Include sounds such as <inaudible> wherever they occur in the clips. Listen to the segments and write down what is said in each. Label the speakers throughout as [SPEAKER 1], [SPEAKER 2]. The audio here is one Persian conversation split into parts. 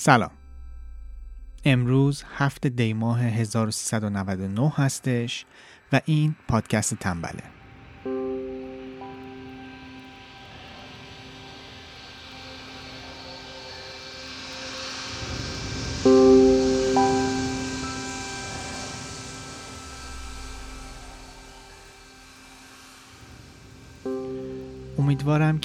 [SPEAKER 1] سلام. امروز هفت دی ماه 1399 هستش و این پادکست تنبله.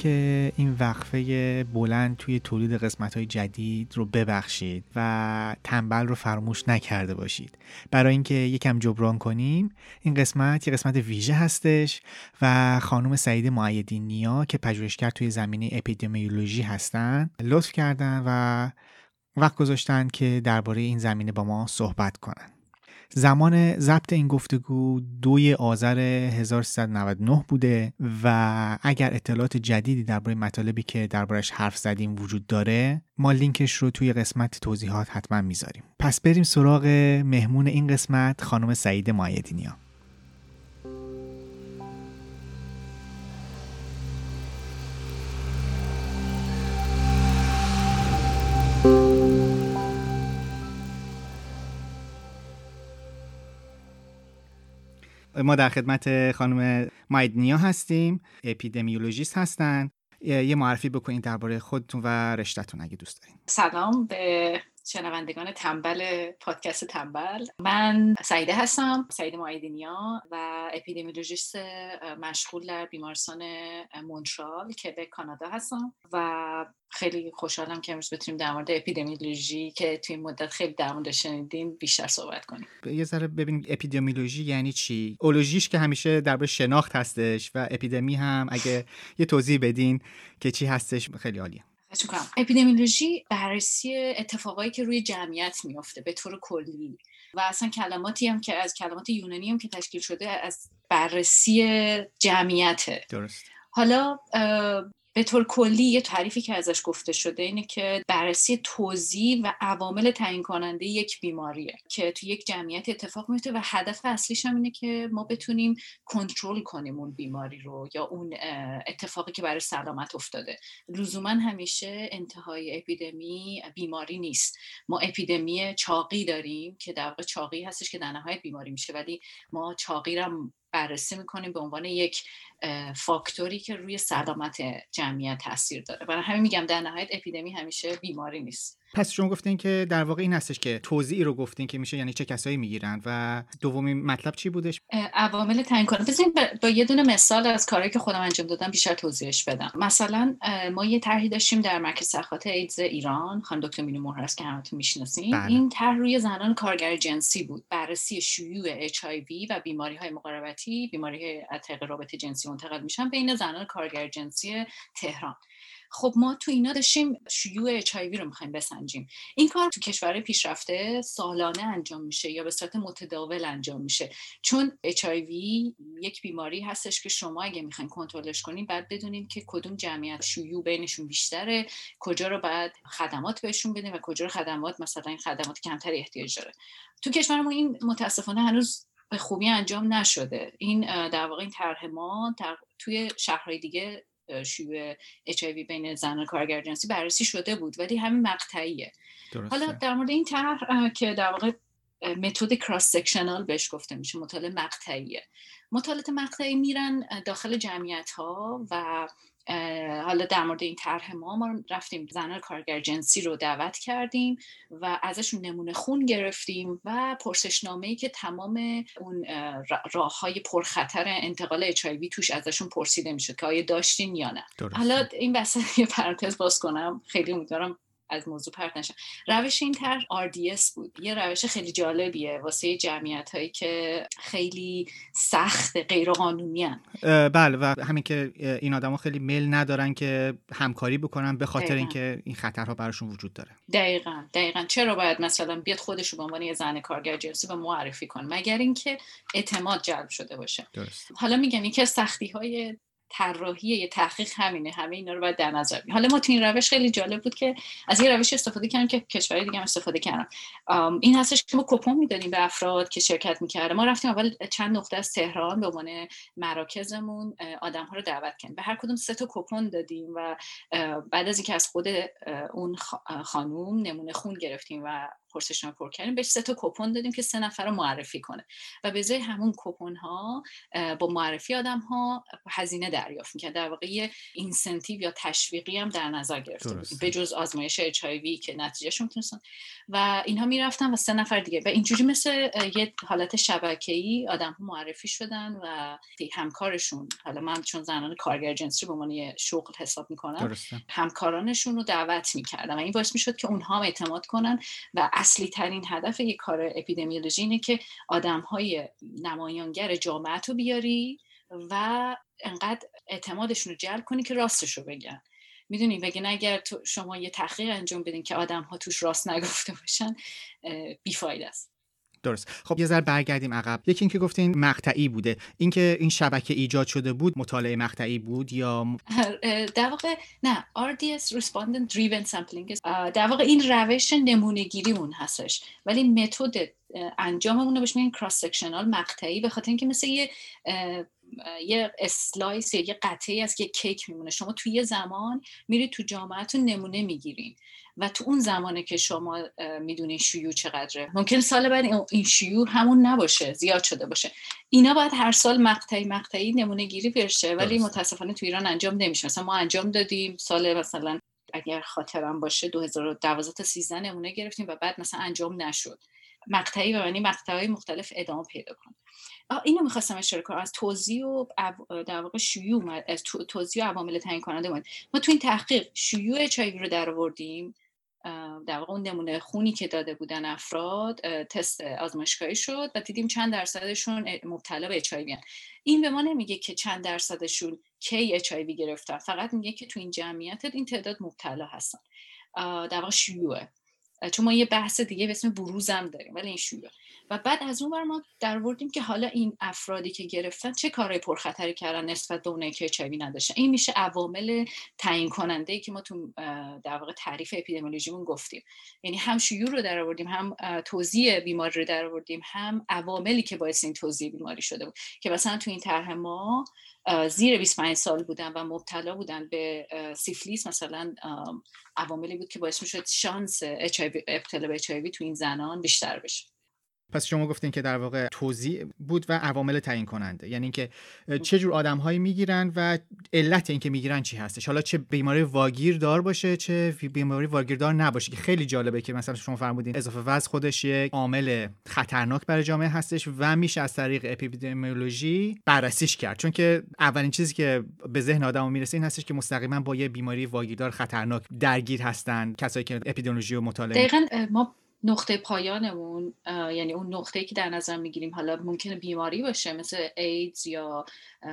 [SPEAKER 1] که این وقفه بلند توی تولید قسمت های جدید رو ببخشید و تنبل رو فراموش نکرده باشید. برای اینکه یکم جبران کنیم این قسمت یه قسمت ویژه هستش و خانم سعید معیدی نیا که پژوهشگر توی زمینه اپیدمیولوژی هستن لطف کردن و وقت گذاشتن که درباره این زمینه با ما صحبت کنن. زمان ضبط این گفتگو دوی آذر 1399 بوده و اگر اطلاعات جدیدی درباره مطالبی که دربارش حرف زدیم وجود داره ما لینکش رو توی قسمت توضیحات حتما می‌ذاریم. پس بریم سراغ مهمون این قسمت خانم سعید مایدینیا. ما در خدمت خانم مایدنیا هستیم اپیدمیولوژیست هستن. یه معرفی بکنید درباره خودتون و رشتهتون اگه دوست دارین.
[SPEAKER 2] سلام به شنوندگان تنبل پادکست تنبل. من سعیده هستم سعیده معیدینیا و اپیدمیولوژیست مشغول در بیمارستان مونترال به کانادا هستم و خیلی خوشحالم که امروز بتونیم در مورد اپیدمیولوژی که توی مدت خیلی در مورد شنیدیم بیشتر صحبت کنیم.
[SPEAKER 1] یه ذره ببینیم اپیدمیولوژی یعنی چی؟ اولوژیش که همیشه درباره شناخت هستش و اپیدمی هم اگه یه توضیح بدین که چی هستش خیلی عالیه.
[SPEAKER 2] اپیدمیولوژی بررسی اتفاقایی که روی جمعیت میفته به طور کلی و اصلا کلماتی هم که از کلمات یونانی هم که تشکیل شده از بررسی جمعیته.
[SPEAKER 1] درست.
[SPEAKER 2] حالا به طور کلی یه تعریفی که ازش گفته شده اینه که بررسی توضیح و عوامل تعیین کننده یک بیماریه که تو یک جمعیت اتفاق میفته و هدف اصلیش هم اینه که ما بتونیم کنترل کنیم اون بیماری رو یا اون اتفاقی که برای سلامت افتاده. لزوما همیشه انتهای اپیدمی بیماری نیست. ما اپیدمی چاقی داریم که در واقع چاقی هستش که در نهایت بیماری میشه ولی ما چاقی رو بررسی می‌کنیم به عنوان یک فاکتوری که روی سلامت جمعیت تاثیر داره. برای همین میگم در نهایت اپیدمی همیشه بیماری نیست.
[SPEAKER 1] پس شما گفتین که در واقع این هستش که توضیحی رو گفتین که میشه یعنی چه کسایی می‌گیرن و دومین مطلب چی بودش؟
[SPEAKER 2] عوامل تعیین کننده. بزنین با یه دونه مثال از کاری که خودم انجام دادم بیشتر توضیحش بدم. مثلا ما یه طرحی داشتیم در مرکز سخات ایدز ایران. خانم دکتر مینو مهر است که همتون می‌شناسین. بله. این طرح روی زنان کارگر جنسی بود. بررسی شیوع اچ و بیماری های مقاربتی بیماری طریق رابطه جنسی منتقل میشن بین زنان کارگر جنسی تهران. خب ما تو اینا داشتیم شیوع اچ رو می‌خوایم بسنجیم. این کار تو کشورهای پیشرفته سالانه انجام میشه یا به صورت متداول انجام میشه. چون اچ یک بیماری هستش که شما اگه می‌خواین کنترلش کنین بعد بدونین که کدوم جمعیت شیوع بینشون بیشتره کجا رو بعد خدمات بهشون بدین و کجا رو خدمات مثلا این خدمات کمتری احتیاج داره. تو کشور ما این متاسفانه هنوز به خوبی انجام نشده. این در واقع این طرح ما توی شهرهای دیگه شیوع اچ بین زن کارگر جنسی بررسی شده بود ولی همین مقطعیه. حالا در مورد این طرح که در واقع متد کراس سکشنال بهش گفته میشه مطالعه مقطعیه. مطالعات مقطعی میرن داخل جمعیت ها و حالا در مورد این طرح ما ما رفتیم زنان کارگر جنسی رو دعوت کردیم و ازشون نمونه خون گرفتیم و پرسشنامه ای که تمام اون راه های پرخطر انتقال اچ توش ازشون پرسیده می‌شد که آیا داشتین یا نه. حالا این وسط یه پرانتز باز کنم. خیلی امیدوارم از موضوع پرت نشم. روش این طرح RDS بود. یه روش خیلی جالبیه واسه جمعیت هایی که خیلی سخت غیر قانونی
[SPEAKER 1] بله و همین که این آدما خیلی میل ندارن که همکاری بکنن به خاطر اینکه این خطرها براشون وجود داره.
[SPEAKER 2] دقیقا دقیقا. چرا باید مثلا بیاد خودش رو به عنوان یه زن کارگر جنسی به معرفی کن مگر اینکه اعتماد جلب شده باشه.
[SPEAKER 1] درست.
[SPEAKER 2] حالا میگم یکی از سختی های طراحی یه تحقیق همینه همه اینا رو باید در نظر حالا ما تو این روش خیلی جالب بود که از یه روش استفاده کردیم که کشورهای دیگه هم استفاده کردن این هستش که ما کپون می‌دادیم به افراد که شرکت می‌کردن. ما رفتیم اول چند نقطه از تهران به عنوان مراکزمون آدم ها رو دعوت کردیم. به هر کدوم سه تا کپون دادیم و بعد از اینکه از خود اون خانوم نمونه خون گرفتیم و پرسشنامه پر کردیم بهش سه تا کپون دادیم که سه نفر رو معرفی کنه. و به جای همون کپون ها با معرفی آدم ها هزینه دریافت می‌کرد. در واقع یه اینسنتیو یا تشویقی هم در نظر گرفته بودیم به جز آزمایش اچ که نتیجهش می‌تونستن. و اینها می‌رفتن و سه نفر دیگه. و اینجوری مثل یه حالت شبکه‌ای آدم ها معرفی شدن و همکارشون حالا من چون زنان کارگر جنسی به عنوان شغل حساب می‌کنم همکارانشون رو دعوت می‌کردم و این باعث می‌شد که اونها اعتماد کنن و اصلی ترین هدف یک کار اپیدمیولوژی اینه که آدم های نمایانگر جامعه رو بیاری و انقدر اعتمادشون رو جلب کنی که راستش رو بگن. می‌دونی؟ بگین اگر شما یه تحقیق انجام بدین که آدم ها توش راست نگفته باشن بیفاید است.
[SPEAKER 1] درست. خب یه ذره برگردیم عقب. یکی اینکه گفتین مقطعی بوده. اینکه این شبکه ایجاد شده بود مطالعه مقطعی بود یا <laughs>
[SPEAKER 2] در واقع نه RDS Respondent Driven Sampling در واقع این روش نمونه گیری اون هستش. ولی متد انجاممون رو بهش میگن cross-sectional مقطعی به خاطر اینکه مثل یه یه slice یا یه قطعه‌ای از یه کیک میمونه. شما توی یه زمان میرید تو جامعهتون نمونه می‌گیرین و تو اون زمانه که شما می‌دونین شیوع چقدره. ممکن سال بعد این شیوع همون نباشه زیاد شده باشه. اینا باید هر سال مقطعی مقطعی نمونه گیری بشه ولی متاسفانه تو ایران انجام نمیشه. مثلا ما انجام دادیم سال مثلا اگر خاطرم باشه 2012 تا 13 نمونه گرفتیم و بعد مثلا انجام نشد. مقطعی و معنی مقطعی مختلف ادامه پیدا کنه. اینو می‌خواستم اشاره کنم. از توضیح و در واقع شیوع از توضیح و عوامل تعیین کننده بود ما تو این تحقیق شیوع اچ رو در آوردیم در واقع اون نمونه خونی که داده بودن افراد تست آزمایشگاهی شد و دیدیم چند درصدشون مبتلا به اچ این به ما نمیگه که چند درصدشون کی اچ گرفتن. فقط میگه که تو این جمعیت این تعداد مبتلا هستن. در واقع شیوعه. چون ما یه بحث دیگه به اسم بروزم داریم ولی این شیوعه. و بعد از اون بر ما در وردیم که حالا این افرادی که گرفتن چه کارهای پرخطری کردن نسبت به اونایی که چوی نداشتن؟ این میشه عوامل تعیین کننده ای که ما تو در واقع تعریف اپیدمیولوژیمون گفتیم. یعنی هم شیوع رو در آوردیم هم توزیع بیماری رو در آوردیم هم عواملی که باعث این توزیع بیماری شده بود. که مثلا تو این طرح ما زیر 25 سال بودن و مبتلا بودن به سیفلیس مثلا عواملی بود که باعث می‌شد شانس ابتلا به HIV تو این زنان بیشتر بشه.
[SPEAKER 1] پس شما گفتین که در واقع توضیح بود و عوامل تعیین کننده. یعنی اینکه چه جور آدمهایی می‌گیرن و علت اینکه می‌گیرن چی هستش؟ حالا چه بیماری واگیر دار باشه چه بیماری واگیر دار نباشه که خیلی جالبه که مثلا شما فرمودین اضافه وزن خودش یک عامل خطرناک برای جامعه هستش و میشه از طریق اپیدمیولوژی بررسیش کرد. چون که اولین چیزی که به ذهن آدمو می‌رسه این هستش که مستقیما با یه بیماری واگیردار خطرناک درگیر هستن کسایی که اپیدمیولوژی رو مطالعه
[SPEAKER 2] دقیقاً ما نقطه پایانمون یعنی اون نقطه که در نظر می‌گیریم حالا ممکنه بیماری باشه مثل ایدز یا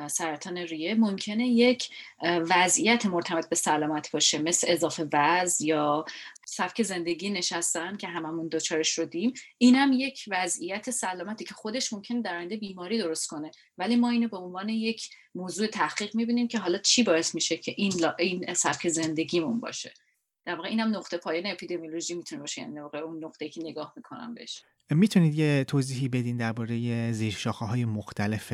[SPEAKER 2] سرطان ریه ممکنه یک وضعیت مرتبط به سلامت باشه مثل اضافه وزن یا سبک زندگی نشستن که هممون دوچارش شدیم. اینم یک وضعیت سلامتی که خودش ممکن در آینده بیماری درست کنه. ولی ما اینو به عنوان یک موضوع تحقیق می‌بینیم که حالا چی باعث میشه که این, این سبک زندگیمون باشه. در واقع اینم نقطه پایان اپیدمیولوژی می‌تونه باشه یعنی واقع اون نقطه که نگاه می‌کنم بهش.
[SPEAKER 1] می‌تونید یه توضیحی بدین درباره زیر شاخه های مختلف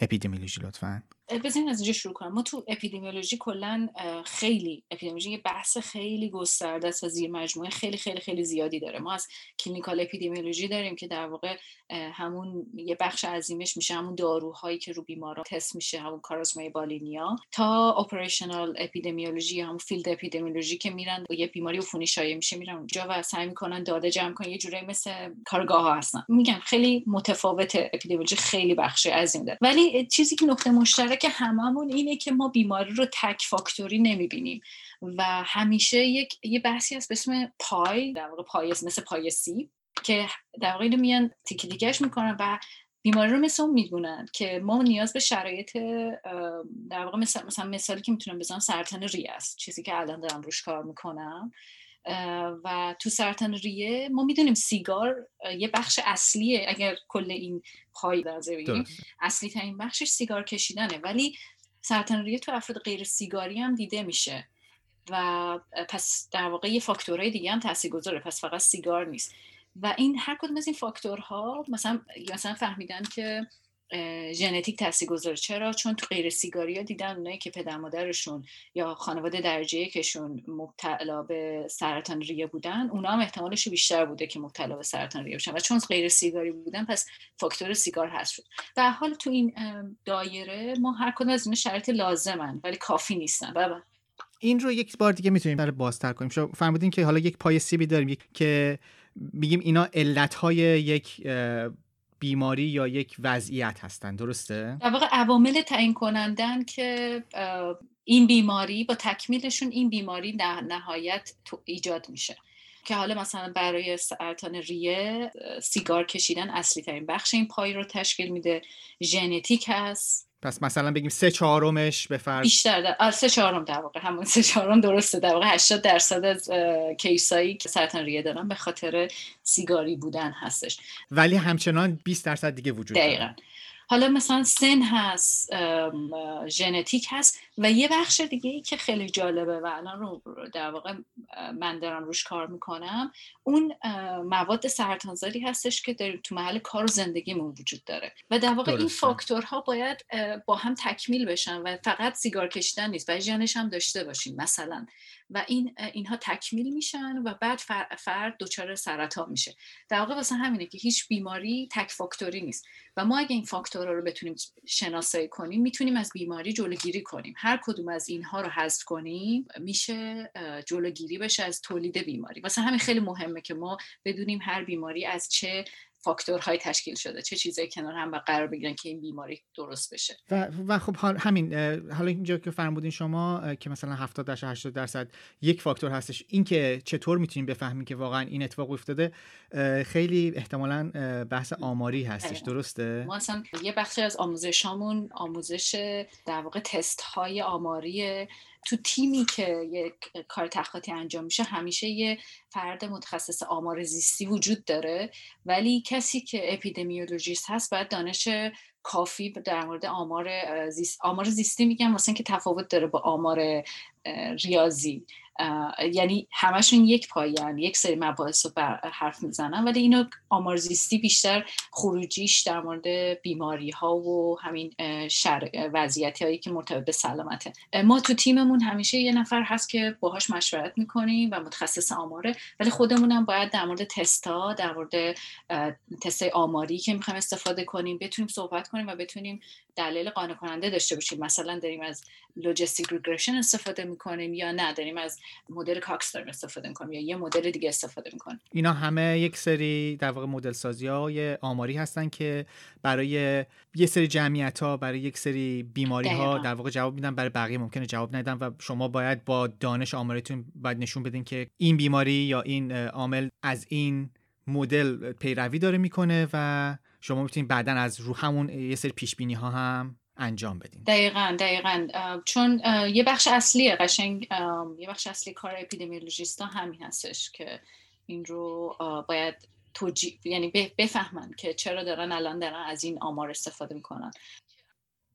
[SPEAKER 1] اپیدمیولوژی لطفاً؟
[SPEAKER 2] بزنین از اینجا شروع کنم. ما تو اپیدمیولوژی کلا خیلی اپیدمیولوژی یه بحث خیلی گسترده است و زیر مجموعه خیلی خیلی خیلی زیادی داره. ما از clinical epidemiology داریم که در واقع همون یه بخش عظیمش میشه همون داروهایی که رو بیمارا تست میشه همون کارآزمایی بالینیا. تا operational epidemiology همون field epidemiology که میرن یه بیماری عفونی شایع میشه میرن اونجا و سعی می‌کنن داده جمع کنن. یه جوری مثل کارگاه ها هستن. میگم خیلی متفاوت اپیدمیولوژی خیلی بخش عظیم داره. ولی چیزی که نقطه مشترک که هممون اینه که ما بیماری رو تک فاکتوری نمی‌بینیم. و همیشه یک یه بحثی هست به اسم پای در واقع پای مثل پای سی که در واقع میان تیکی دیگهش می‌کنن و بیماری رو مثل اون می‌دونن که ما نیاز به شرایط در واقع مثل مثلا مثالی که می‌تونم بزنم سرطان ریه است. چیزی که الان دارم روش کار می‌کنم. و تو سرطان ریه ما می‌دونیم سیگار یه بخش اصلیه اگر کل این پای در بگیم اصلی ترین بخشش سیگار کشیدنه. ولی سرطان ریه تو افراد غیر سیگاری هم دیده میشه. و پس در واقع یه فاکتورهای دیگه هم گذاره پس فقط سیگار نیست. و این هر کدوم از این فاکتورها مثلا مثلا فهمیدن که ژنتیک گذاره چرا؟ چون تو غیر سیگاری ها دیدن اونایی که پدر مادرشون یا خانواده درجه کشون مبتلا به سرطان ریه بودن اونا هم احتمالش بیشتر بوده که مبتلا به سرطان ریه بشن. و چون غیر سیگاری بودن پس فاکتور سیگار هست. شد و حال تو این دایره ما هر کدوم از این شرایط لازمن ولی کافی نیستن. و
[SPEAKER 1] این رو یک بار دیگه می‌تونیم برای بازتر کنیم. شما فرمودین که حالا یک پای سیبی داریم که میگیم اینا علتهای یک بیماری یا یک وضعیت هستن درسته؟
[SPEAKER 2] در واقع عوامل تعیین کنندن که این بیماری با تکمیلشون این بیماری در نهایت ایجاد میشه. که حالا مثلا برای سرطان ریه سیگار کشیدن اصلی ترین بخش این پای رو تشکیل میده. ژنتیک هست.
[SPEAKER 1] پس مثلا بگیم سه چهارمش به فرض
[SPEAKER 2] بیشتر در... سه چهارم در واقع. همون سه چهارم درسته. در واقع 80 درصد از کیسایی که سرطان ریه دارن به خاطر سیگاری بودن هستش.
[SPEAKER 1] ولی همچنان 20 درصد دیگه وجود داره.
[SPEAKER 2] حالا مثلا سن هست ژنتیک هست و یه بخش دیگه ای که خیلی جالبه و الان رو در واقع من دارم روش کار می‌کنم اون مواد سرطانزاری هستش که در تو محل کار و زندگیمون وجود داره. و در واقع این فاکتورها باید با هم تکمیل بشن و فقط سیگار کشیدن نیست و ژنش هم داشته باشیم مثلا. و این اینها تکمیل میشن و بعد فرد دچار سرطان میشه. در واقع واسه همینه که هیچ بیماری تک فاکتوری نیست. و ما اگه این فاکتورها رو بتونیم شناسایی کنیم می‌تونیم از بیماری جلوگیری کنیم. هر کدوم از اینها رو حذف کنیم میشه جلوگیری بشه از تولید بیماری. واسه همین خیلی مهمه که ما بدونیم هر بیماری از چه فاکتورهای تشکیل شده چه چیزایی کنار هم و قرار بگیرن که این بیماری درست بشه.
[SPEAKER 1] و, و خب همین حالا اینجا که فرمودین شما که مثلا 70 درصد 80 درصد یک فاکتور هستش این که چطور می‌تونیم بفهمیم که واقعا این اتفاق افتاده خیلی احتمالا بحث آماری هستش درسته؟
[SPEAKER 2] ما اصلا یه بخشی از آموزشامون آموزش در واقع تست های آماری تو تیمی که یک کار تحقیقاتی انجام میشه همیشه یه فرد متخصص آمار زیستی وجود داره. ولی کسی که اپیدمیولوژیست هست باید دانش کافی در مورد آمار زیست آمار زیستی میگم واسه که تفاوت داره با آمار ریاضی. یعنی همشون یک پایان یک سری مباحث رو حرف می‌زنن ولی اینو آمارزیستی بیشتر خروجیش در مورد بیماری ها و همین شر... وضعیتی هایی که مرتبط به سلامته. ما تو تیممون همیشه یه نفر هست که باهاش مشورت می‌کنیم و متخصص آماره ولی خودمون هم باید در مورد تستا در مورد تست آماری که می‌خوایم استفاده کنیم بتونیم صحبت کنیم و بتونیم دلیل قانع کننده داشته باشیم. مثلا داریم از logistic regression استفاده می‌کنیم یا نه؟ داریم از مدل Cox داریم استفاده می‌کنیم یا یه مدل دیگه استفاده می‌کنیم.
[SPEAKER 1] اینا همه یک سری در واقع مدل سازی های آماری هستن که برای یه سری جمعیت ها برای یک سری بیماری ها در واقع جواب میدن. برای بقیه ممکنه جواب ندن و شما باید با دانش آماریتون باید نشون بدین که این بیماری یا این عامل از این مدل پیروی داره می‌کنه و شما می‌تونید بعدا از رو همون یه سری پیش بینی ها هم انجام بدین
[SPEAKER 2] دقیقا دقیقا. چون یه بخش اصلی قشنگ یه بخش اصلی کار اپیدمیولوژیست همین هستش که این رو باید توجی... یعنی بفهمن که چرا دارن الان دارن از این آمار استفاده می‌کنن.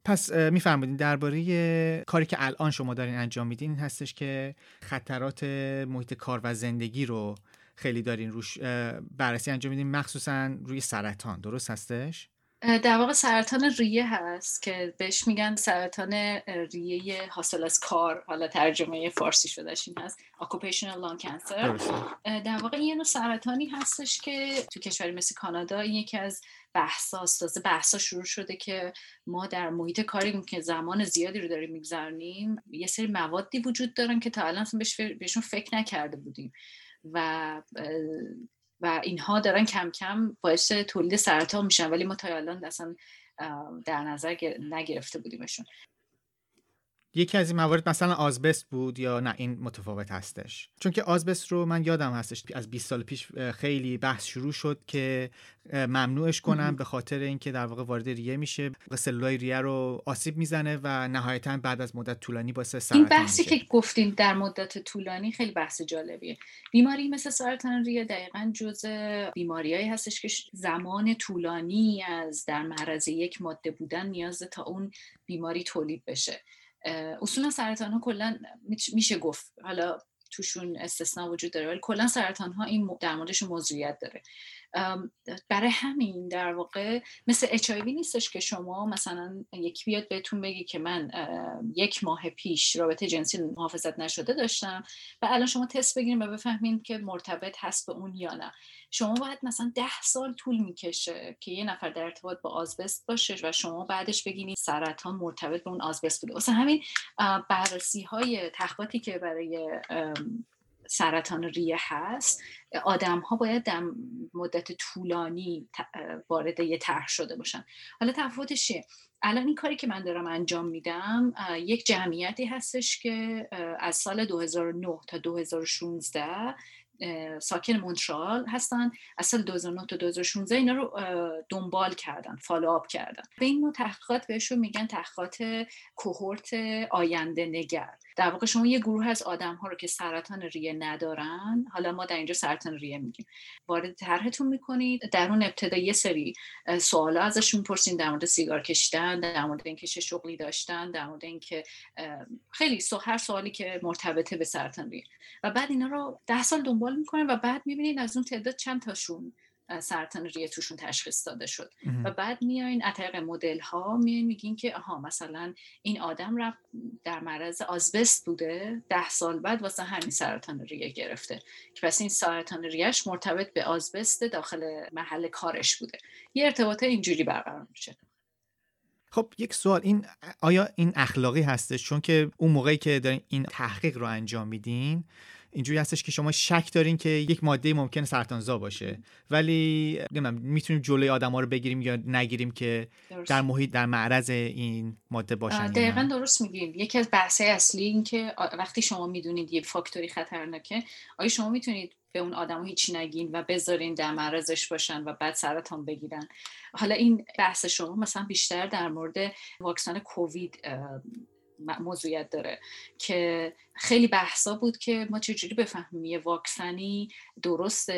[SPEAKER 1] پس میفرمودین درباره کاری که الان شما دارین انجام میدین این هستش که خطرات محیط کار و زندگی رو خیلی دارین روش بررسی انجام میدین مخصوصا روی سرطان. درست هستش؟
[SPEAKER 2] در واقع سرطان ریه هست که بهش میگن سرطان ریه حاصل از کار. حالا ترجمه فارسی شدهش این هست. Occupational lung cancer. در واقع یه نوع سرطانی هستش که تو کشوری مثل کانادا این یکی از بحثاست تازه بحثا شروع شده که ما در محیط کاری که زمان زیادی رو داریم میگذرنیم یه سری موادی وجود دارن که تا الان بهشون فکر نکرده بودیم. و و اینها دارن کم کم باعث تولید سرطان میشن. ولی ما تا الان اصلا در نظر نگرفته بودیمشون.
[SPEAKER 1] یکی از این موارد مثلا آزبست بود یا نه این متفاوت هستش. چون که آزبست رو من یادم هستش از 20 سال پیش خیلی بحث شروع شد که ممنوعش کنم به خاطر اینکه در واقع وارد ریه میشه. سلولای ریه رو آسیب می‌زنه و نهایتا بعد از مدت طولانی باعث سرطان
[SPEAKER 2] این بحثی که گفتیم در مدت طولانی خیلی بحث جالبیه. بیماری مثل سرطان ریه دقیقا جز بیماریایی هستش که زمان طولانی از در معرض یک ماده بودن نیاز تا اون بیماری تولید بشه. اصولا سرطان ها کلا میشه گفت. حالا توشون استثنا وجود داره ولی کلا سرطان ها این در موردش موضوعیت داره. برای همین در واقع مثل اچ نیستش که شما مثلا یکی بیاد بهتون بگی که من یک ماه پیش رابطه جنسی محافظت نشده داشتم و الان شما تست بگیریم و بفهمین که مرتبط هست به اون یا نه. شما باید مثلا ده سال طول می‌کشه که یه نفر در ارتباط با آزبست باشه و شما بعدش بگینید سرطان مرتبط به اون آزبست بوده. واسه همین بررسی های تحقیقاتی که برای سرطان ریه هست آدم ها باید در مدت طولانی وارد یه طرح شده باشن. حالا تفاوتش چیه؟ الان این کاری که من دارم انجام میدم یک جمعیتی هستش که از سال 2009 تا 2016 ساکن مونترال هستن. از سال 2009 تا 2016 اینا رو دنبال کردن فالوآپ کردن. به این نوع تحقیقات بهشون میگن تحقیقات کوهورت آینده نگر. در واقع شما یه گروه از آدم ها رو که سرطان ریه ندارن حالا ما در اینجا سرطان ریه میگیم وارد طرحتون می‌کنید. در اون ابتدا یه سری سوالا ازشون می‌پرسین در مورد سیگار کشیدن در مورد اینکه چه شغلی داشتن در مورد اینکه خیلی هر سوالی که مرتبطه به سرطان ریه. و بعد اینا رو ده سال دنبال می‌کنن و بعد می‌بینید از اون تعداد چند تاشون سرطان ریه توشون تشخیص داده شد. و بعد میایین طریق مدل ها میایین میگین که آها مثلا این آدم رفت در معرض آزبست بوده ده سال بعد واسه همین سرطان ریه گرفته. که پس این سرطان ریهش مرتبط به آزبست داخل محل کارش بوده. یه ارتباط اینجوری برقرار میشه.
[SPEAKER 1] خب یک سوال. این آیا این اخلاقی هستش؟ چون که اون موقعی که دارین این تحقیق رو انجام میدین اینجوری هستش که شما شک دارین که یک ماده ممکن سرطانزا باشه. ولی نمی‌دونم می‌تونیم جلوی آدما رو بگیریم یا نگیریم که در محیط در معرض این ماده باشن
[SPEAKER 2] دقیقا درست میگیم یکی از بحث اصلی این که وقتی شما می‌دونید یه فاکتوری خطرناکه آیا شما می‌تونید به اون آدم هیچی نگین و بذارین در معرضش باشن و بعد سرطان بگیرن؟ حالا این بحث شما مثلا بیشتر در مورد واکسن کووید موضوعیت داره که خیلی بحثا بود که ما چجوری بفهمیم یه واکسنی درست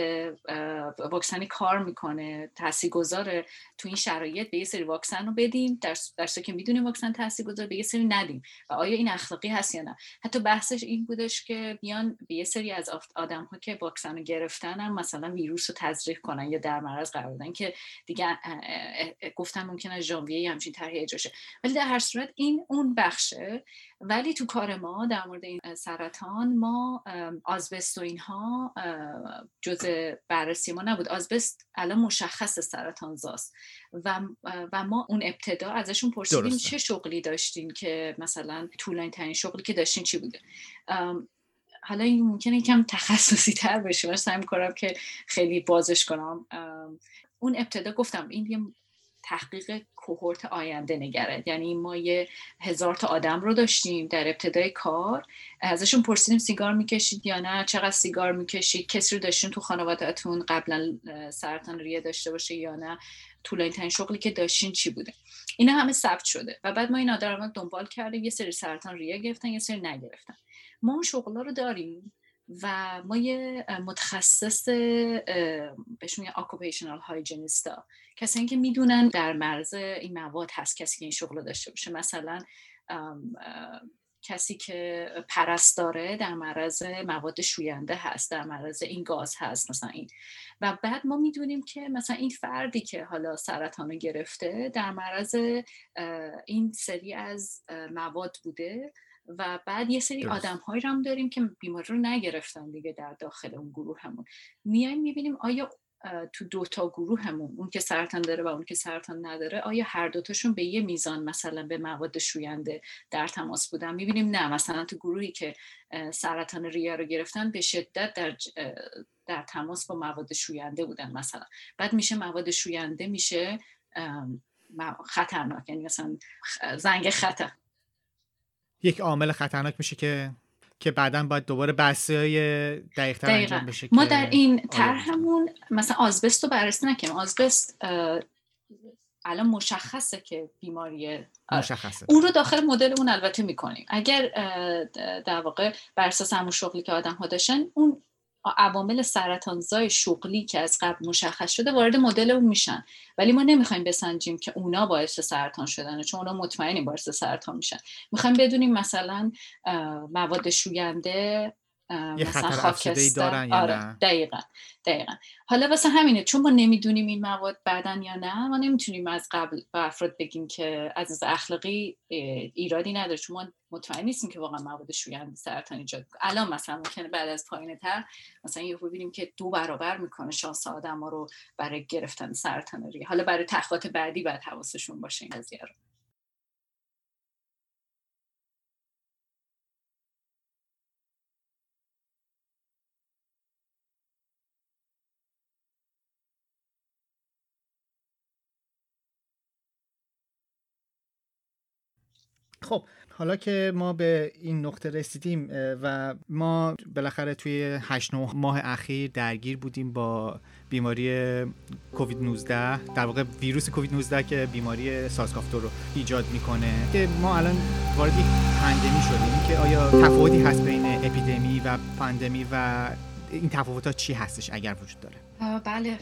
[SPEAKER 2] واکسنی کار می‌کنه گذاره تو این شرایط به یه سری واکسن رو بدیم در درسته که می‌دونیم واکسن گذاره به یه سری ندیم. و آیا این اخلاقی هست یا نه؟ حتی بحثش این بودش که بیان به یه سری از آدم ها که واکسن رو گرفتن هم مثلا ویروس رو تزریق کنن یا در معرض قرار بدن که دیگه گفتن ممکن از ژانویه همچین طرحی اجرا ولی در هر صورت این اون بخشه. ولی تو کار ما در مورد این سرطان ما آزبست و اینها جز بررسی ما نبود. آزبست الان مشخص سرطان زاست. و, و ما اون ابتدا ازشون پرسیدیم چه شغلی داشتین که مثلا طولانی ترین شغلی که داشتین چی بوده؟ حالا این ممکنه یکم تخصصی تر بشه. من سعی می‌کنم که خیلی بازش کنم. اون ابتدا گفتم این یه تحقیق کوهورت آینده نگره یعنی ما یه هزار تا آدم رو داشتیم در ابتدای کار. ازشون پرسیدیم سیگار می‌کشید یا نه؟ چقدر سیگار می‌کشید؟ کسی رو داشتیم تو خانوادهتون قبلا سرطان ریه داشته باشه یا نه؟ طولانی ترین شغلی که داشتین چی بوده؟ اینا همه ثبت شده. و بعد ما این آدم رو دنبال کردیم. یه سری سرطان ریه گرفتن یه سری نگرفتن. ما اون شغلا رو داریم. و ما یه متخصص بهش میگن اکوپیشنال هایجینیستا کسایی که می‌دونن در مرز این مواد هست کسی که این شغل داشته باشه. مثلا کسی که پرستاره در معرض مواد شوینده هست در معرض این گاز هست مثلا این. و بعد ما می‌دونیم که مثلا این فردی که حالا سرطان گرفته در معرض این سری از مواد بوده. و بعد یه سری آدم هایی هم داریم که بیماری رو نگرفتن دیگه در داخل اون گروه همون میایم می‌بینیم آیا تو دو تا گروه همون اون که سرطان داره و اون که سرطان نداره آیا هر دوتاشون به یه میزان مثلا به مواد شوینده در تماس بودن؟ می‌بینیم نه مثلا تو گروهی که سرطان ریه رو گرفتن به شدت در در تماس با مواد شوینده بودن مثلا. بعد میشه مواد شوینده میشه خطرناک یعنی مثلا زنگ خطر.
[SPEAKER 1] یک عامل خطرناک میشه که که بعدا باید دوباره بحثی های انجام بشه
[SPEAKER 2] ما در این طرحمون مثلا آزبست رو بررسی نکنیم آزبست الان مشخصه که بیماری
[SPEAKER 1] مشخصه.
[SPEAKER 2] اون رو داخل مدل اون البته می‌کنیم. اگر در واقع بر اساس همون شغلی که آدم ها داشتن اون عوامل سرطانزای شغلی که از قبل مشخص شده وارد مدل اون میشن. ولی ما نمی‌خوایم بسنجیم که اونا باعث سرطان شدن چون اونا مطمئنیم باعث سرطان میشن. می‌خوایم بدونیم مثلا مواد شوینده
[SPEAKER 1] یه خطر دارن یا
[SPEAKER 2] آره دقیقا دقیقا. حالا واسه همینه چون ما نمی‌دونیم این مواد بعدن یا نه ما نمی‌تونیم از قبل به افراد بگیم که از از اخلاقی ایرادی نداره. چون ما مطمئن نیستیم که واقعا مواد شوینده سرطان ایجاد الان مثلا ممکنه بعد از پایین تر مثلا یه ببینیم که دو برابر می‌کنه شانس آدم ها رو برای گرفتن سرطان ریه. حالا برای تحقیقات بعدی باید حواسشون باشه این قضیه رو.
[SPEAKER 1] خب حالا که ما به این نقطه رسیدیم و ما بالاخره توی 8 ماه اخیر درگیر بودیم با بیماری کووید 19 در واقع ویروس کووید 19 که بیماری سارس رو ایجاد می‌کنه. که ما الان وارد یک پندمی شدیم که آیا تفاوتی هست بین اپیدمی و پاندمی و این تفاوت ها چی هستش اگر وجود داره؟
[SPEAKER 2] بله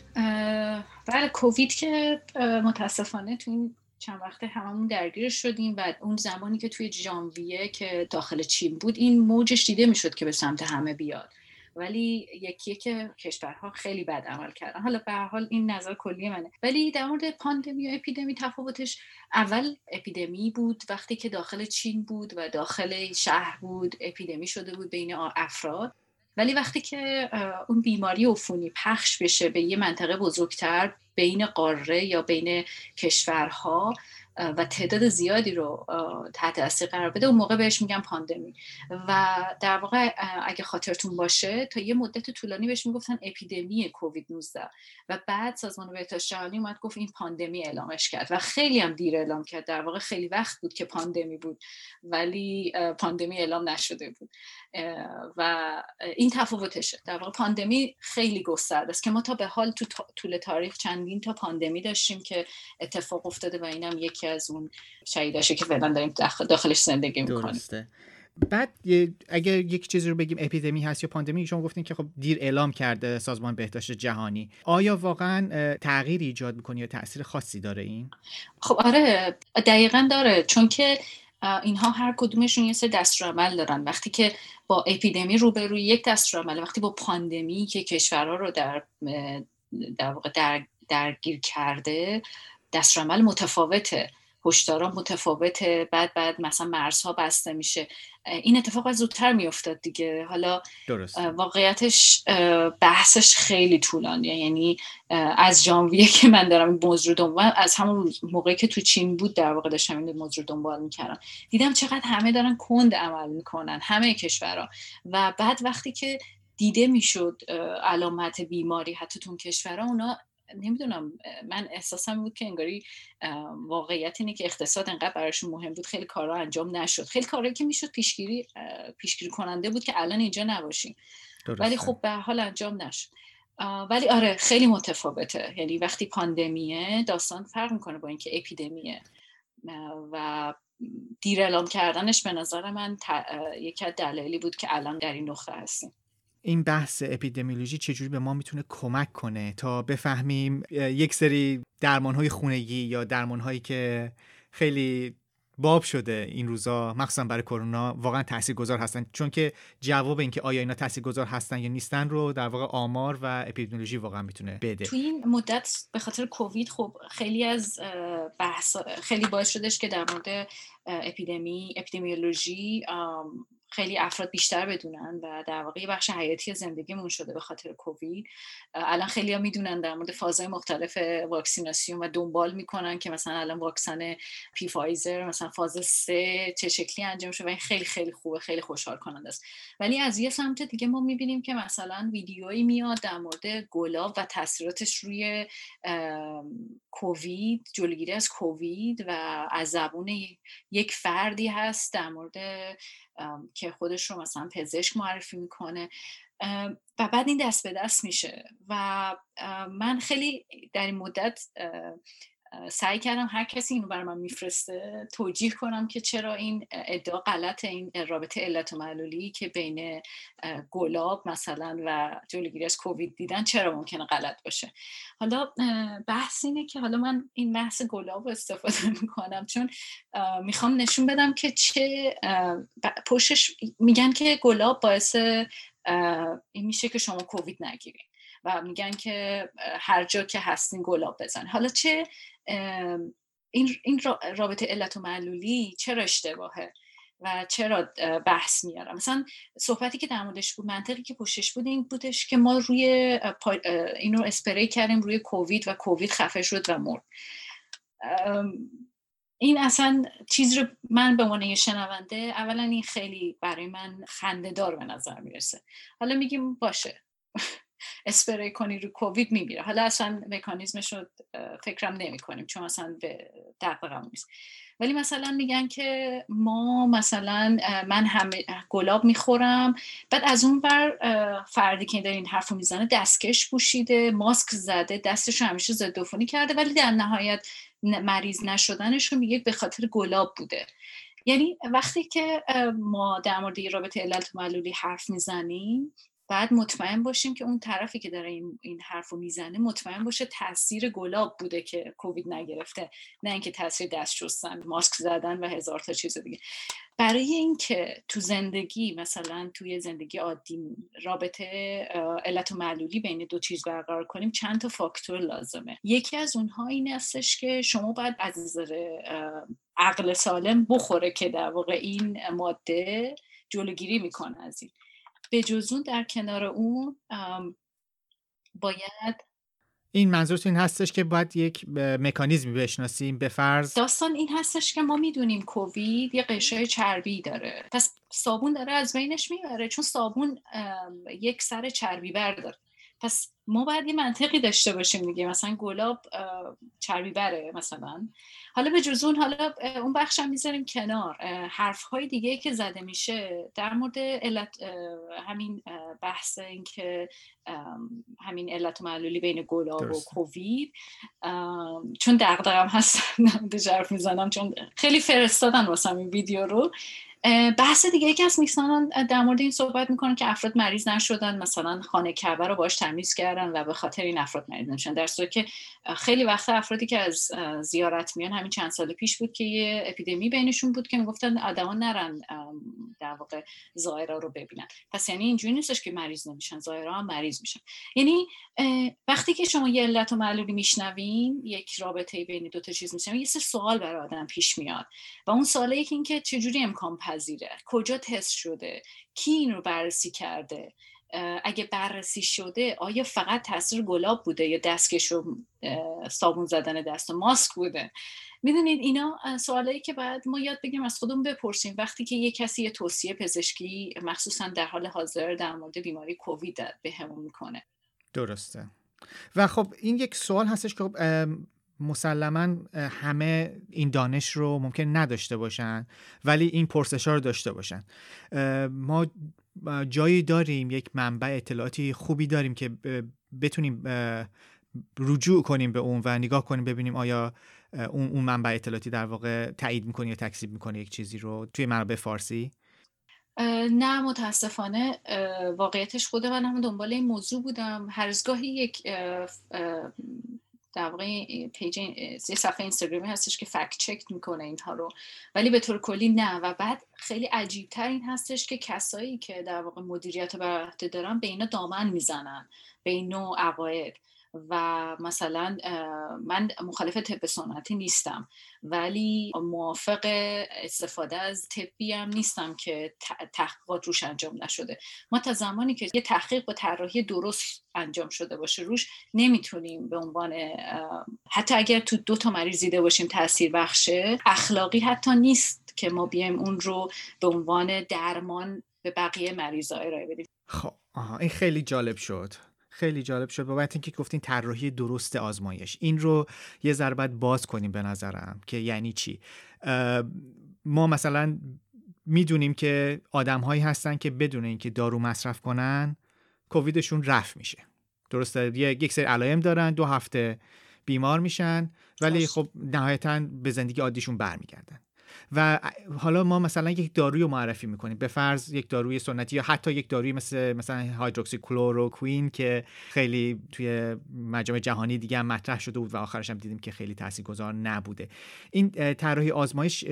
[SPEAKER 2] بله کووید که متاسفانه تو این چند وقته هممون درگیر شدیم و اون زمانی که توی ژانویه که داخل چین بود این موجش دیده می‌شد که به سمت همه بیاد. ولی یکی که کشورها خیلی بد عمل کردن. حالا به حال این نظر کلی منه. ولی در مورد پاندمی و اپیدمی تفاوتش اول اپیدمی بود. وقتی که داخل چین بود و داخل شهر بود اپیدمی شده بود بین افراد. ولی وقتی که اون بیماری عفونی پخش بشه به یه منطقه بزرگتر بین قاره یا بین کشورها و تعداد زیادی رو تحت تاثیر قرار بده اون موقع بهش میگن پاندمی. و در واقع اگه خاطرتون باشه تا یه مدت طولانی بهش می‌گفتن اپیدمی کووید 19 و بعد سازمان بهداشت جهانی اومد گفت این پاندمی اعلامش کرد. و خیلی هم دیر اعلام کرد. در واقع خیلی وقت بود که پاندمی بود. ولی پاندمی اعلام نشده بود. و این تفاوتشه. در واقع پاندمی خیلی گسترده است که ما تا به حال تو طول تاریخ چندین تا پاندمی داشتیم که اتفاق افتاده و اینم یکی از اون شهیداشه که فعلا داریم داخلش زندگی می‌کنیم. درسته.
[SPEAKER 1] بعد اگر یک چیزی رو بگیم اپیدمی هست یا پاندمی شما گفتین که خب دیر اعلام کرده سازمان بهداشت جهانی. آیا واقعا تغییر ایجاد می‌کنه یا تاثیر خاصی داره این؟
[SPEAKER 2] خب آره دقیقا داره. چون که اینها هر کدومشون یه سه دستورالعمل دارن. وقتی که با اپیدمی روبروی یک دستورالعمل وقتی با پاندمی که کشورها رو در در واقع در درگیر کرده دستورالعمل متفاوته. هشدارا متفاوته. بعد بعد مثلا مرزها بسته میشه. این اتفاق از زودتر میافتاد دیگه. حالا
[SPEAKER 1] درست.
[SPEAKER 2] واقعیتش بحثش خیلی طولانیه. یعنی از ژانویه که من دارم این موضوع دنبال از همون موقعی که تو چین بود در واقع داشتم این موضوع دنبال می‌کردم. دیدم چقدر همه دارن کند عمل می‌کنن همه کشورها و بعد وقتی که دیده می‌شد علامت بیماری حتی تو کشورها اونا نمی‌دونم من احساسم بود که انگاری واقعیت اینه که اقتصاد انقدر براشون مهم بود خیلی کارا انجام نشد. خیلی کارهایی که می‌شد پیشگیری پیشگیری کننده بود که الان اینجا نباشیم. ولی خب به حال انجام نشد. ولی آره خیلی متفاوته. یعنی وقتی پاندمیه داستان فرق می‌کنه با اینکه اپیدمیه. و دیر اعلام کردنش به نظر من یکی از دلایلی بود که الان در این نقطه هستیم.
[SPEAKER 1] این بحث اپیدمیولوژی چجوری به ما می‌تونه کمک کنه تا بفهمیم یک سری درمانهای خونگی یا درمانهایی که خیلی باب شده این روزا مخصوصا برای کرونا واقعا تاثیرگذار هستن. چون که جواب اینکه آیا اینا تاثیرگذار هستن یا نیستن رو در واقع آمار و اپیدمیولوژی واقعا می‌تونه بده.
[SPEAKER 2] توی این مدت به خاطر کووید خب خیلی از بحث خیلی باعث شدش که در مورد اپیدمی اپیدمیولوژی خیلی افراد بیشتر بدونن و در واقع بخش حیاتی زندگیمون شده به خاطر کووید. الان خیلی ها می‌دونن در مورد فازهای مختلف واکسیناسیون و دنبال می‌کنن که مثلا الان واکسن پی فایزر مثلا فاز سه چه شکلی انجام شده و این خیلی خیلی خوبه خیلی خوشحال کننده است. ولی از یه سمت دیگه ما می‌بینیم که مثلا ویدیویی میاد در مورد گلاب و تاثیراتش روی کووید جلوگیری از کووید و از زبون یک فردی هست در مورد که خودش رو مثلا پزشک معرفی می‌کنه. و بعد این دست به دست میشه. و من خیلی در این مدت سعی کردم هر کسی اینو برای من میفرسته توجیه کنم که چرا این ادعا غلط این رابطه علت و معلولی که بین گلاب مثلا و جلوگیری از کووید دیدن چرا ممکنه غلط باشه. حالا بحث اینه که حالا من این بحث گلاب استفاده می‌کنم چون می‌خوام نشون بدم که چه پشتش میگن که گلاب باعث این میشه که شما کووید نگیرین و میگن که هر جا که هستین گلاب بزن. حالا چه این, این رابطه علت و معلولی چرا اشتباهه و چرا بحث میارم مثلا صحبتی که در موردش بود منطقی که پشتش بود این بودش که ما روی اینو اسپری کردیم روی کووید و کووید خفه شد و مرد. این اصلا چیز رو من به عنوان شنونده اولا این خیلی برای من خنده دار به نظر می‌رسه. حالا میگیم باشه. اسپری کنی رو کووید میمیره. حالا اصلا مکانیزمش رو فکرم نمی کنیم چون اصلا به دقیقم نیست. ولی مثلا میگن که ما مثلا من همه گلاب می‌خورم بعد از اون بر فردی که داره این حرف رو می‌زنه دستکش پوشیده ماسک زده دستش رو همیشه ضد کرده ولی در نهایت مریض نشدنش رو میگه به خاطر گلاب بوده. یعنی وقتی که ما در مورد رابطه علت معلولی حرف می‌زنیم بعد مطمئن باشیم که اون طرفی که داره این, این حرف رو می‌زنه مطمئن باشه تاثیر گلاب بوده که کووید نگرفته. نه اینکه تاثیر دست شستن ماسک زدن و هزار تا چیز دیگه. برای اینکه تو زندگی مثلا توی زندگی عادی رابطه علت و معلولی بین دو چیز برقرار کنیم چند تا فاکتور لازمه. یکی از اونها این هستش که شما باید از عقل سالم بخوره که در واقع این ماده جلوگیری می‌کنه از این. به جزون در کنار اون باید
[SPEAKER 1] این منظورتون این هستش که باید یک مکانیزمی بشناسیم به فرض؟
[SPEAKER 2] داستان این هستش که ما می‌دونیم کووید یه قشای چربی داره. پس صابون داره از بینش می‌بره چون صابون یک سر چربی برداره. پس ما باید یه منطقی داشته باشیم دیگه. مثلا گلاب چربی بره مثلا. حالا به جز اون حالا اون بخش هم می‌ذاریم کنار. حرف های دیگه که زده میشه در مورد علت همین بحث این که همین علت و معلولی بین گلاب و کووید. چون دقدقم هست <laughs> جرف می‌زنم چون خیلی فرستادن واسه این ویدیو رو. بحث دیگه یکی از میکسان در مورد این صحبت می‌کنن که افراد مریض نشدن مثلا خانه کعبه رو باش تمیز کردن و به خاطر این افراد مریض نشدن. در صورتی که خیلی وقت افرادی که از زیارت میان همین چند سال پیش بود که یه اپیدمی بینشون بود که می‌گفتن آدما نرن در واقع زائرا رو ببینن. پس یعنی اینجوری نیستش که مریض نمیشن زائرا هم مریض میشن. یعنی وقتی که شما یه علت و معلولی میشنوین یک رابطه بین دو تا چیز میشن یه سوال برای آدم پیش میاد. و اون این که چجوری امکان پذیره کجا تست شده؟ کی این رو بررسی کرده؟ اگه بررسی شده آیا فقط تاثیر گلاب بوده یا دستکش و صابون زدن دست و ماسک بوده؟ می‌دونید اینا سوالایی که بعد ما یاد بگیم از خودمون بپرسیم. وقتی که یه کسی یه توصیه پزشکی مخصوصا در حال حاضر در مورد بیماری کووید به همون می‌کنه.
[SPEAKER 1] درسته. و خب این یک سوال هستش که خب مسلما همه این دانش رو ممکن نداشته باشن ولی این پرسش رو داشته باشن. ما جایی داریم یک منبع اطلاعاتی خوبی داریم که بتونیم رجوع کنیم به اون و نگاه کنیم ببینیم آیا اون منبع اطلاعاتی در واقع تایید می‌کنه یا تکذیب می‌کنه یک چیزی رو توی منابع فارسی؟
[SPEAKER 2] نه متاسفانه واقعیتش خود من هم دنبال این موضوع بودم. هر یک در واقع پیج یه صفحه اینستاگرامی هستش که فکت چک می‌کنه اینها رو. ولی به طور کلی نه. و بعد خیلی عجیب تر این هستش که کسایی که در واقع مدیریت بر عهده دارن به اینا دامن می‌زنن. به این نوع عقاید. و مثلا من مخالف طب سنتی نیستم ولی موافق استفاده از طبی هم نیستم که تحقیقات روش انجام نشده. ما تا زمانی که یه تحقیق با طراحی درست انجام شده باشه روش نمی‌تونیم به عنوان حتی اگر تو دو تا مریض دیده باشیم تاثیر بخشه اخلاقی حتی نیست که ما بیایم اون رو به عنوان درمان به بقیه مریضا ارائه بدیم.
[SPEAKER 1] خب این خیلی جالب شد. خیلی جالب شد بابت اینکه گفتین طراحی درست آزمایش. این رو یه ذره باز کنیم به نظرم که یعنی چی؟ ما مثلا می‌دونیم که آدم هایی هستن که بدون اینکه دارو مصرف کنن کوویدشون رفت میشه. درسته؟ یک سری علائم دارن دو هفته بیمار میشن ولی خب نهایتا به زندگی عادیشون برمیگردن. و حالا ما مثلا یک داروی رو معرفی می‌کنیم. به فرض یک داروی سنتی یا حتی یک داروی مثل مثلا هایدروکسی کلوروکوین که خیلی توی مجامع جهانی دیگه هم مطرح شده بود و آخرش هم دیدیم که خیلی تاثیرگذار نبوده. این طراحی آزمایش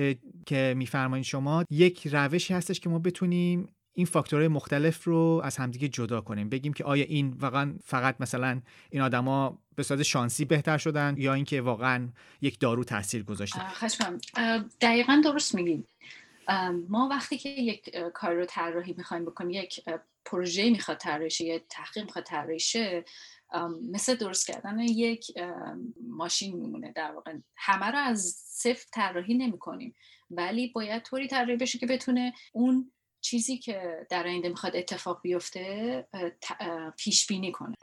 [SPEAKER 1] که میفرمایید شما یک روشی هستش که ما بتونیم این فاکتورهای مختلف رو از همدیگه جدا کنیم. بگیم که آیا این واقعا فقط مثلا این آدما به صورت شانسی بهتر شدن یا اینکه واقعا یک دارو تاثیر گذاشته؟
[SPEAKER 2] خشمم. دقیقا درست میگیم ما وقتی که یک کار رو طراحی می‌خوایم بکنیم یک پروژه می‌خواد طراحی یک تحقیق می‌خواد طراحی مثل درست کردن یک ماشین میمونه. در واقع همه رو از صفر طراحی نمی کنیم ولی باید طوری طراحی بشه که بتونه اون چیزی که در آینده می‌خواد اتفاق بیفته پیش بینی کنه.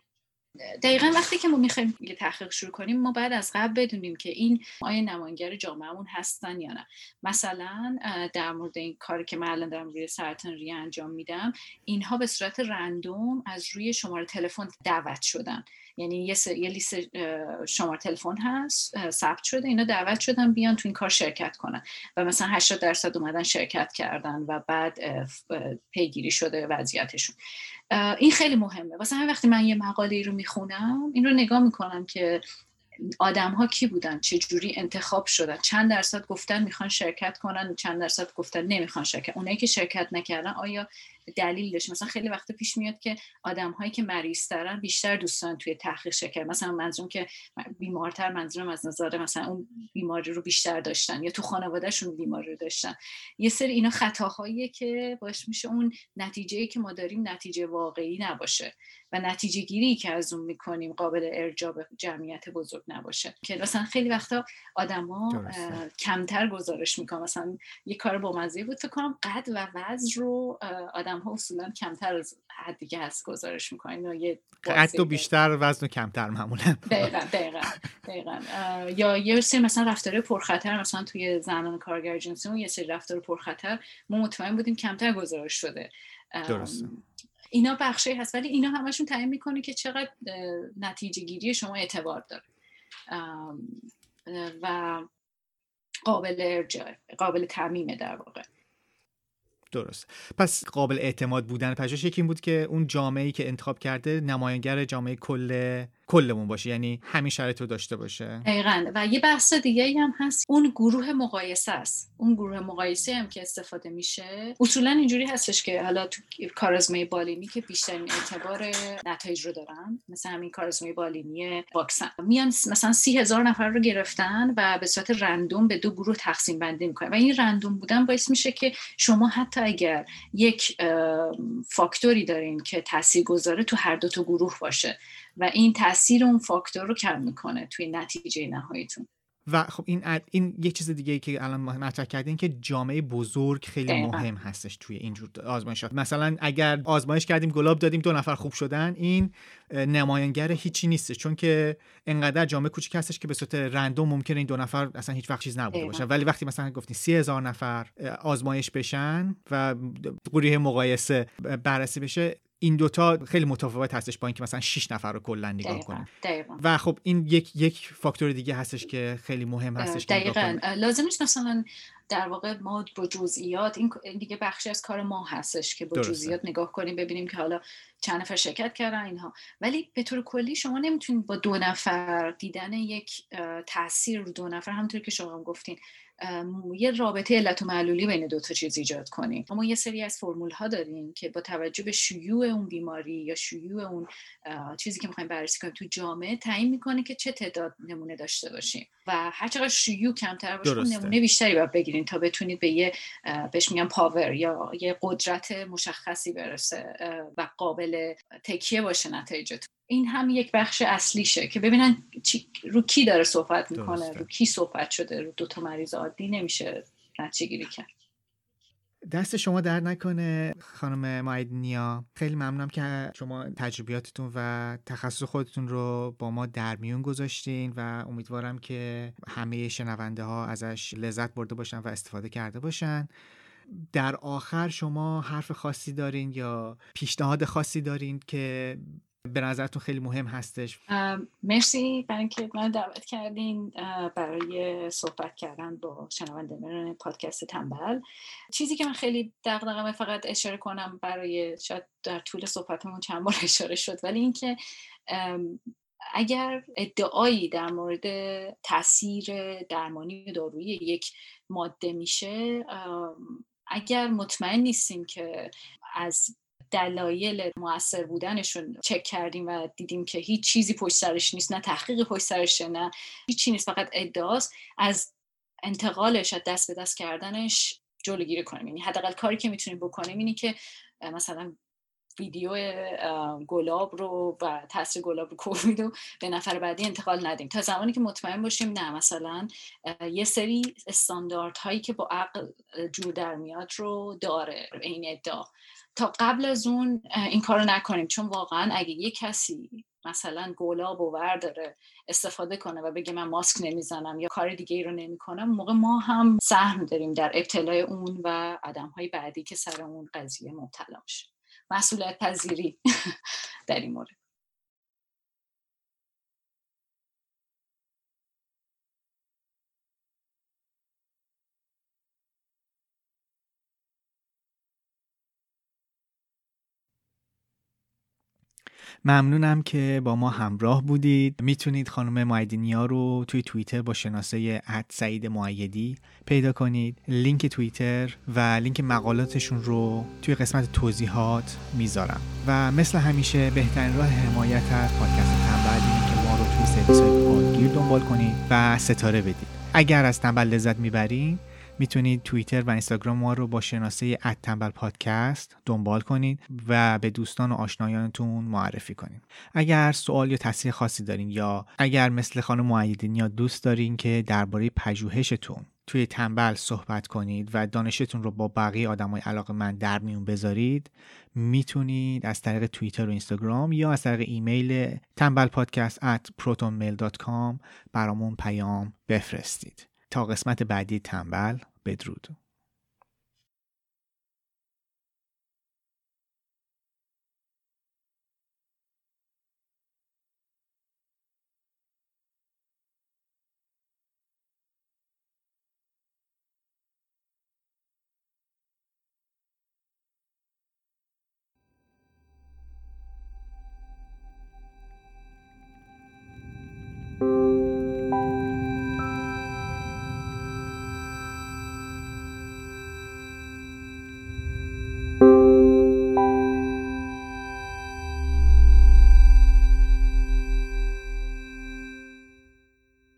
[SPEAKER 2] دقیقا وقتی که ما می‌خوایم یه تحقیق شروع کنیم ما باید از قبل بدونیم که این آیا نماینگر جامعهمون هستن یا نه. مثلا در مورد این کاری که من الان دارم روی سرطان ریه انجام میدم اینها به صورت رندوم از روی شماره تلفن دعوت شدن. یعنی یه, یه لیست شماره تلفن هست ثبت شده اینا دعوت شدن بیان تو این کار شرکت کنن. و مثلا 80 درصد اومدن شرکت کردن و بعد پیگیری شده وضعیتشون. این خیلی مهمه. واسه همین وقتی من یه مقاله رو می‌خونم این رو نگاه می‌کنم که آدم ها کی بودن چه جوری انتخاب شدن. چند درصد گفتن می‌خوان شرکت کنن چند درصد گفتن نمی‌خوان شرکت. اونایی که شرکت نکردن آیا دلیل داشت. مثلا خیلی وقت پیش میاد که آدم هایی که مریض ترن بیشتر دوستان توی تحقیق شرکت مثلا منظورم که بیمارتر منظورم از نظر مثلا اون بیماری رو بیشتر داشتن یا تو خانوادهشون بیماری رو داشتن. یه سری اینا خطاهاییه که باش میشه اون نتیجه که ما داریم نتیجه واقعی نباشه و نتیجه گیری که از اون می‌کنیم قابل ارجاع به جمعیت بزرگ نباشه. که مثلا خیلی وقتا آدما کمتر گزارش می‌کنن. مثلا یه کار با مزه بود فکر کنم قد و وزن رو آدم ها اصولا کمتر از حدی که هست گزارش می‌کنن یه
[SPEAKER 1] قد و بیشتر وزن و کمتر معمولا.
[SPEAKER 2] دقیقا دقیقا, دقیقا. یا یه سری مثلا رفتار پرخطر مثلا توی زنان کارگر جنسی یه سری رفتار پرخطر. ما مطمئن بودیم کمتر گزارش شده.
[SPEAKER 1] درسته.
[SPEAKER 2] اینا بخشی هست ولی اینا همشون تعیین می‌کنه که چقدر نتیجه گیری شما اعتبار داره. و قابل ارجاع قابل تعمیمه در واقع.
[SPEAKER 1] درست. پس قابل اعتماد بودن پژوهش یکی این بود که اون جامعه که انتخاب کرده نماینگر جامعه کل کلمون باشه یعنی همین شرایط رو داشته باشه.
[SPEAKER 2] دقیقا. و یه بحث دیگه هم هست. اون گروه مقایسه است. اون گروه مقایسه هم که استفاده میشه اصولا اینجوری هستش که حالا تو کارزمه بالینی که بیشترین اعتبار نتایج رو دارن. مثلا همین کارزمه بالینی واکسن میان مثلا سی هزار نفر رو گرفتن و به صورت رندوم به دو گروه تقسیم بندی می‌کنن. و این رندوم بودن باعث میشه که شما حتی اگر یک فاکتوری دارین که تاثیر گذاره تو هر دو تا گروه باشه. و این تاثیر اون فاکتور رو کم می‌کنه توی نتیجه نهاییتون.
[SPEAKER 1] و خب این این یک چیز دیگه ای که الان مطرح کردین که جامعه بزرگ خیلی مهم هستش توی اینجور آزمایشات مثلا اگر آزمایش کردیم گلاب دادیم دو نفر خوب شدن این نماینگر هیچی نیستش چون که انقدر جامعه کوچیک هستش که به صورت رندوم ممکنه این دو نفر اصلا هیچ وقت چیز نبوده باشه ولی وقتی مثلا گفتین سی هزار نفر آزمایش بشن و گروه مقایسه بررسی بشه این دوتا خیلی متفاوت هستش با اینکه مثلا 6 نفر رو کلا نگاه کنیم. و خب این یک یک فاکتور دیگه هستش که خیلی مهم هستش
[SPEAKER 2] دقیقا. لازم نیست مثلا در واقع ما با جزئیات این دیگه بخشی از کار ما هستش که با جزئیات نگاه کنیم ببینیم که حالا چند نفر شرکت کردن اینها. ولی به طور کلی شما نمی‌تونید با دو نفر دیدن یک تاثیر رو دو نفر همونطور که شما هم گفتین یه رابطه علت و معلولی بین دو تا چیز ایجاد کنیم. ما یه سری از فرمول ها داریم که با توجه به شیوع اون بیماری یا شیوع اون چیزی که می‌خوایم بررسی کنیم تو جامعه تعیین می‌کنه که چه تعداد نمونه داشته باشیم. و هر چقدر شیوع کمتر باشه نمونه بیشتری باید بگیرین تا بتونید به یه بهش میگن پاور یا یه قدرت مشخصی برسه و قابل تکیه باشه نتایجتون. این هم یک بخش اصلیشه که ببینن رو کی داره صحبت می‌کنه رو کی صحبت شده رو دو تا مریض عادی نمیشه نتیجه گیری کرد.
[SPEAKER 1] دست شما در نکنه خانم مایدنیا خیلی ممنونم که شما تجربیاتتون و تخصص خودتون رو با ما در میون گذاشتین و امیدوارم که همه شنونده ها ازش لذت برده باشن و استفاده کرده باشن. در آخر شما حرف خاصی دارین یا پیشنهاد خاصی دارین که به نظرتون خیلی مهم هستش.
[SPEAKER 2] مرسی برای اینکه من دعوت کردین برای صحبت کردن با شنوندگان پادکست تنبل. چیزی که من خیلی دقدقمه فقط اشاره کنم برای شاید در طول صحبتمون چند بار <laughs> اشاره شد ولی اینکه اگر ادعایی در مورد تاثیر درمانی دارویی یک ماده میشه اگر مطمئن نیستیم که از دلایل موثر بودنشون چک کردیم و دیدیم که هیچ چیزی پشت سرش نیست نه تحقیق پشت سرشه نه هیچی نیست فقط ادعاست. از انتقالش از دست به دست کردنش جلوگیری کنیم. یعنی حداقل کاری که می‌تونیم بکنیم اینی که مثلا ویدیو گلاب رو و تاثیر گلاب رو کووید رو به نفر بعدی انتقال ندیم. تا زمانی که مطمئن باشیم نه مثلا یه سری استاندارد هایی که با عقل جور در میاد رو داره این ادعا. تا قبل از اون این کارو نکنیم. چون واقعا اگه یه کسی مثلا گلاب و داره استفاده کنه و بگه من ماسک نمی‌زنم یا کار دیگه ای رو نمی‌کنم موقع ما هم سهم داریم در ابتلای اون و آدم های بعدی که سر اون قضیه مبتلا میشه. مسئولیت پذیری <laughs> در این مورد.
[SPEAKER 1] ممنونم که با ما همراه بودید. می‌تونید خانم معیدینیا رو توی توییتر با شناسه اد سعید معیدی پیدا کنید. لینک توییتر و لینک مقالاتشون رو توی قسمت توضیحات می‌ذارم. و مثل همیشه بهترین راه حمایت از پادکست تنبل اینه که ما رو توی سرویس های دنبال کنید و ستاره بدید. اگر از تنبل لذت می‌برین می‌تونید توییتر و اینستاگرام ما رو با شناسه اتنبل پادکست دنبال کنید و به دوستان و آشنایانتون معرفی کنید. اگر سوال یا تصریح خاصی دارین یا اگر مثل خانم معیدین یا دوست دارین که درباره پژوهشتون توی تنبل صحبت کنید و دانشتون رو با بقیه آدمای علاقه من در میون بذارید می‌تونید از طریق توییتر و اینستاگرام یا از طریق ایمیل تنبل پادکست at protonmail.com برامون پیام بفرستید. تا قسمت بعدی تنبل Beirute.